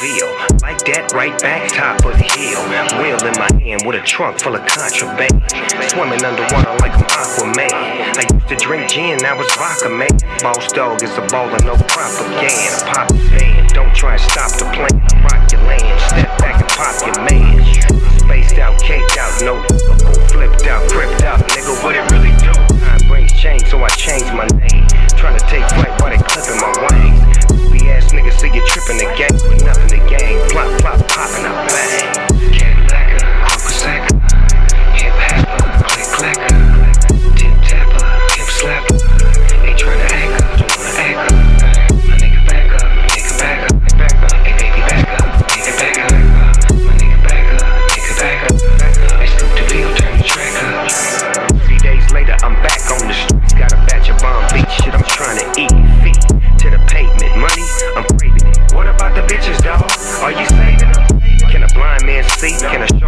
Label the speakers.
Speaker 1: like that, right back, top of the hill. Wheel in my hand with a trunk full of contraband. Swimming underwater like I'm Aquaman. I used to drink gin, now it's vodka, man. Boss dog is a baller, no propaganda. Are you saving? Can a blind man see? Can a